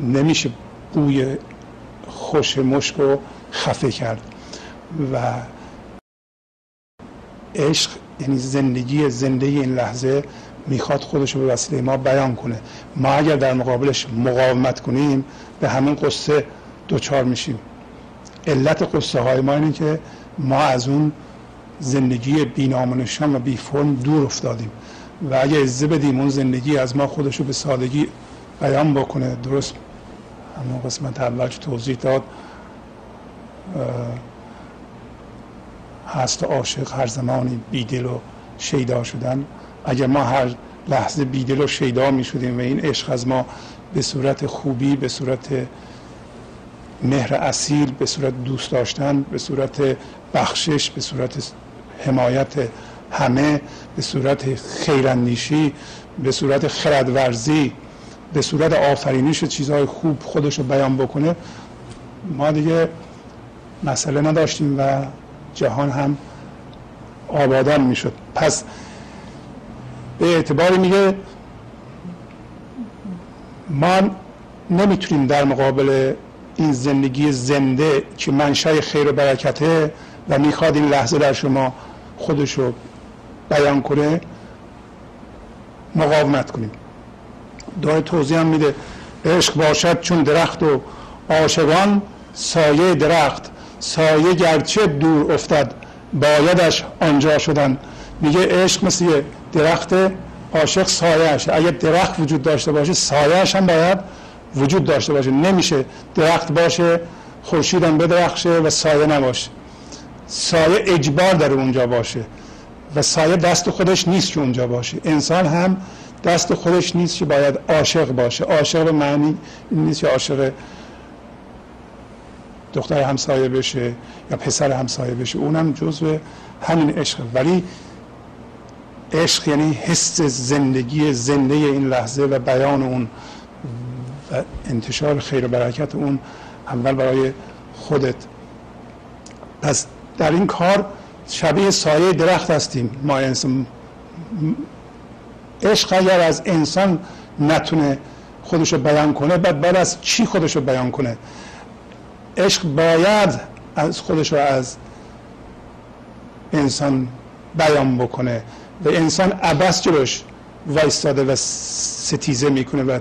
Speaker 1: نمیشه بوی خوش مشک رو خفه کرد. و عشق یعنی زندگی زنده این لحظه می‌خواد خودش رو به وسیله ما بیان کنه. ما اگر در مقابلش مقاومت کنیم به همون قصه دوچار میشیم. علت قصه های ما اینه که ما از اون زندگی بینامونشان و بی فرم دور افتادیم و اگه ازه بدیم اون زندگی از ما خودش رو به سادگی بیان بکنه درست؟ همون قسمت اول توضیح داد. هست عاشق هر زمانی بیدل و شیدا شدن. اگر ما هر لحظه بیدل و شیدا می شدیم و این عشق از ما به صورت خوبی به صورت مهر اصیل به صورت دوست داشتن به صورت بخشش به صورت حمایت همه به صورت خیراندیشی به صورت خردورزی به صورت آفرینش چیزهای خوب خودش رو بیان بکنه ما دیگه مسئله نداشتیم و جهان هم آبادان می‌شد. پس به اعتباری میگه ما نمی‌تونیم در مقابل این زندگی زنده که منشأ خیر و برکته و می‌خواد این لحظه در شما خودش رو بیان کنه مقاومت کنیم. داره توضیح هم میده. عشق باشد چون درخت و عاشقان سایه درخت سایه گرچه دور افتد بایدش آنجا شدن. میگه عشق مثل یه درخت عاشق سایهش اگر درخت وجود داشته باشه سایهش هم باید وجود داشته باشه. نمیشه درخت باشه خورشیدم بدرخشه و سایه نباشه. سایه اجبار داره اونجا باشه و سایه دست خودش نیست که اونجا باشه. انسان هم دست خودش نیست که باید عاشق باشه. عاشق به معنی نیست که عاشق دختر همسایه بشه یا پسر همسایه بشه اونم جزو همین عشق ولی عشق یعنی حس زندگی زنده این لحظه و بیان اون و انتشار خیر و برکت اون اول برای خودت. پس در این کار شبیه سایه درخت هستیم. ما انسان عشق اگر از انسان نتونه خودش رو بیان کنه بعد بعد از چی خودش رو بیان کنه؟ عشق باید از خودش رو از انسان بیان بکنه و انسان عبس جلوش وایستاده و ستیزه می‌کنه و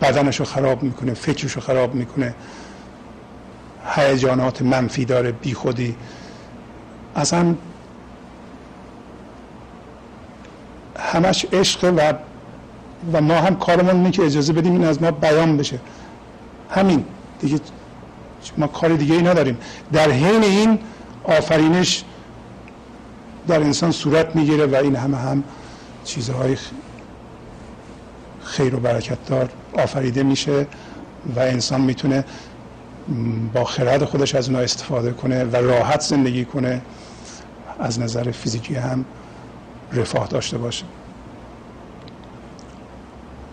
Speaker 1: بدنش رو خراب می‌کنه فکرش رو خراب می‌کنه. هیجانات منفی داره بی خودی اصلا همش عشق و و ما هم کارمون اینه که اجازه بدیم این از ما بیان بشه. همین. دیگه ما کار دیگه ای نداریم. در حین این آفرینش در انسان صورت می‌گیره و این همه هم چیزهای خیر و برکت دار آفریده میشه و انسان می‌تونه با خرد خودش از اونها استفاده کنه و راحت زندگی کنه. از نظر فیزیکی هم رفاه داشته باشه.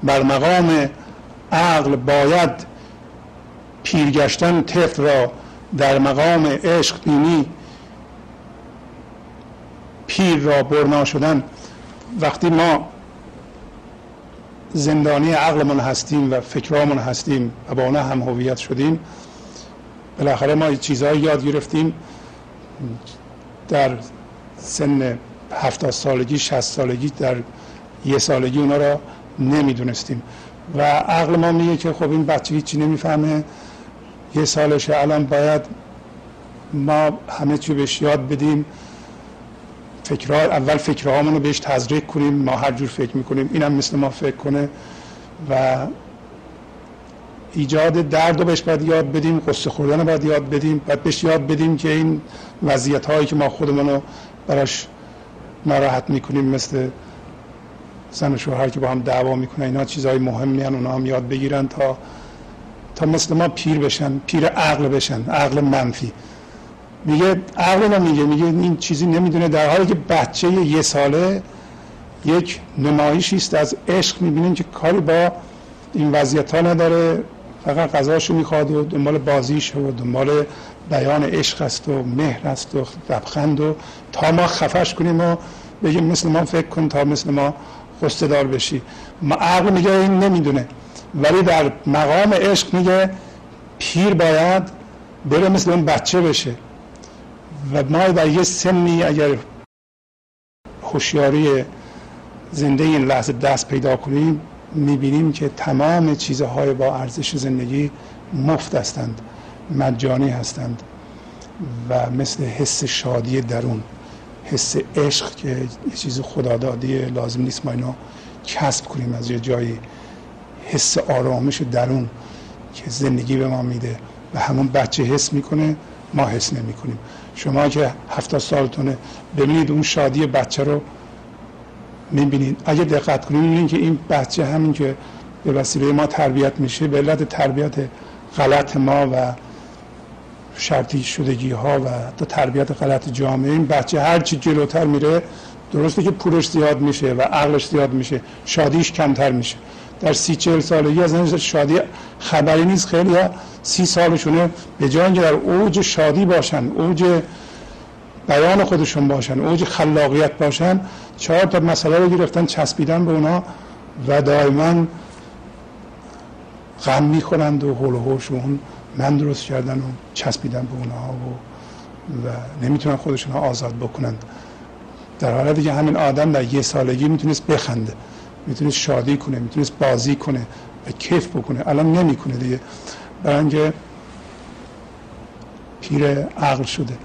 Speaker 1: بر مقام عقل باید پیرگشتن طفل را در مقام عشق بینی پیر را برنا شدن. وقتی ما زندانی عقلمون هستیم و فکرامون هستیم و با اون هم هویت شدیم بالاخره ما چیزهایی یاد گرفتیم. در سن هفتاد سالگی شست سالگی در یه سالگی اونا را نمی‌دونستیم. و عقل ما میگه که خب این بچه هیچی نمی‌فهمه. یه سالشه الان باید ما همه چی بهش یاد بدیم. فکرها اول فکرهامون رو بهش تزریق کنیم ما هر جور فکر می‌کنیم اینم مثل ما فکر کنه و ایجاد درد رو بهش باید یاد بدیم قصه خوردن رو باید یاد بدیم. باید بهش یاد بدیم که این وضعیت هایی که ما خودمون رو براش ناراحت می‌کنیم مثل زن و شوهر که با هم دعوا می‌کنن اینا چیزهای مهمی هن اونا هم یاد بگیرن تا تا مثل ما پیر بشن پیر عقل بشن عقل منفی. میگه عقل میگه میگه این چیزی نمی‌دونه. در حالی که بچه یه ساله یک نمایشی است از عشق می‌بینیم که کاری با این وضعیت ها نداره. فقط غذاشو می‌خواد و دنبال بازیش و دنبال بیان عشق است و مهر است و لبخند و تا ما خفش کنیم و بگیم مثل ما فکر کن تا مثل ما قصه دار بشی. ما عقل میگه این نمی‌دونه. ولی در مقام عشق میگه پیر باید بره مثل اون بچه بشه. و ما در یه سنی اگر هوشیاری زنده این لحظه دست پیدا کنیم می‌بینیم که تمام چیزهای با ارزش زندگی مفت هستند مجانی هستند و مثل حس شادی درون حس عشق که یه چیز خدادادی لازم نیست ما اینو کسب کنیم از یه جایی. حس آرامش درون که زندگی به ما میده و همون بچه حس می‌کنه ما حس نمی‌کنیم. شما که هفتاد سالتونه ببینید اون شادی بچه رو می‌بینید. اگه دقت کنید می‌بینید که این بچه همین که به وسیله ما تربیت میشه به علت تربیت غلط ما و شرطی شدگی ها و تا تربیت غلط جامعه این بچه هر چی جلوتر میره درسته که پولش زیاد میشه و عقلش زیاد میشه شادیش کمتر میشه. در سی چهل سالگی از شادی خبری نیست. خیلی سی سالشونه به جای اینکه در اوج شادی باشن اوج بیان خودشون باشن اوج خلاقیت باشن چهار تا مسئله رو گرفتن چسبیدن به اونا و دائما غم می‌خورند و حول و من درست کردن و چسبیدن به اونها و, و نمی‌تونن خودشون آزاد بکنند. در حالتی که همین آدم در یه سالگی می‌تونست بخنده. می‌تونست شادی کنه می‌تونست بازی کنه و کیف بکنه. الان نمی‌کنه دیگه. برای پیر عقل شده.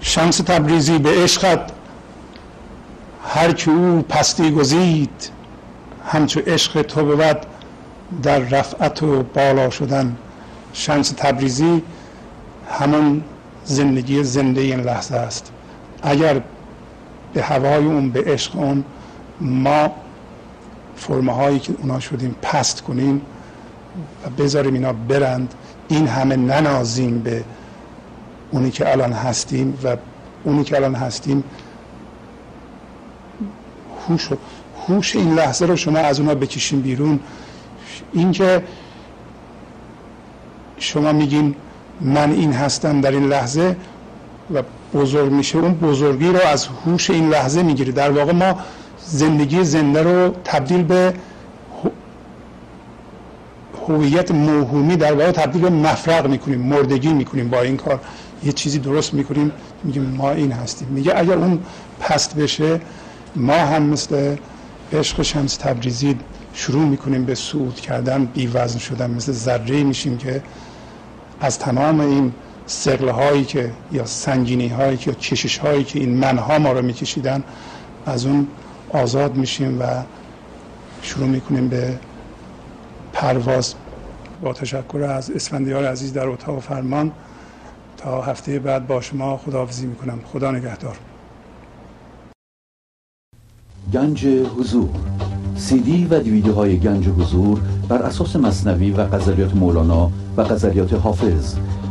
Speaker 1: شمس تبریزی به عشقت. هر که او پستی گزید همچو عشق تو بود در رفعت و بالا شدن. شمس تبریزی همون زندگی زنده این لحظه است. اگر به هوای اون به عشق اون ما فرمه هایی که اونا شدیم پست کنیم و بذاریم اینا برند. این همه ننازیم به اونی که الان هستیم و اونی که الان هستیم. هوش هوش این لحظه رو شما از اونها بکشین بیرون. اینکه شما میگین من این هستم در این لحظه و بزرگ میشه اون بزرگی رو از هوش این لحظه می‌گیره در واقع ما زندگی زنده رو تبدیل به هویت موهومی در واقع تبدیل به مفرق می‌کنیم مردگی می‌کنیم با این کار. یه چیزی درست می‌کنیم میگیم ما این هستیم. میگه اگر اون پست بشه ما هم مثل عشق شمس تبریزی شروع می‌کنیم به صعود کردن بی وزن شدن. مثل ذره میشیم که از تمام این سقل هایی که یا سنگینی هایی که یا کشش هایی که این منها ما رو میکشیدن از اون آزاد میشیم و شروع می‌کنیم به پرواز. با تشکر از اسفندیار عزیز در اتاق فرمان تا هفته بعد با شما خداحافظی می‌کنم. خدا نگهدار.
Speaker 2: گنج حضور. سی دی و دیویدیو های گنج حضور بر اساس مصنوی و غزلیات مولانا و غزلیات حافظ.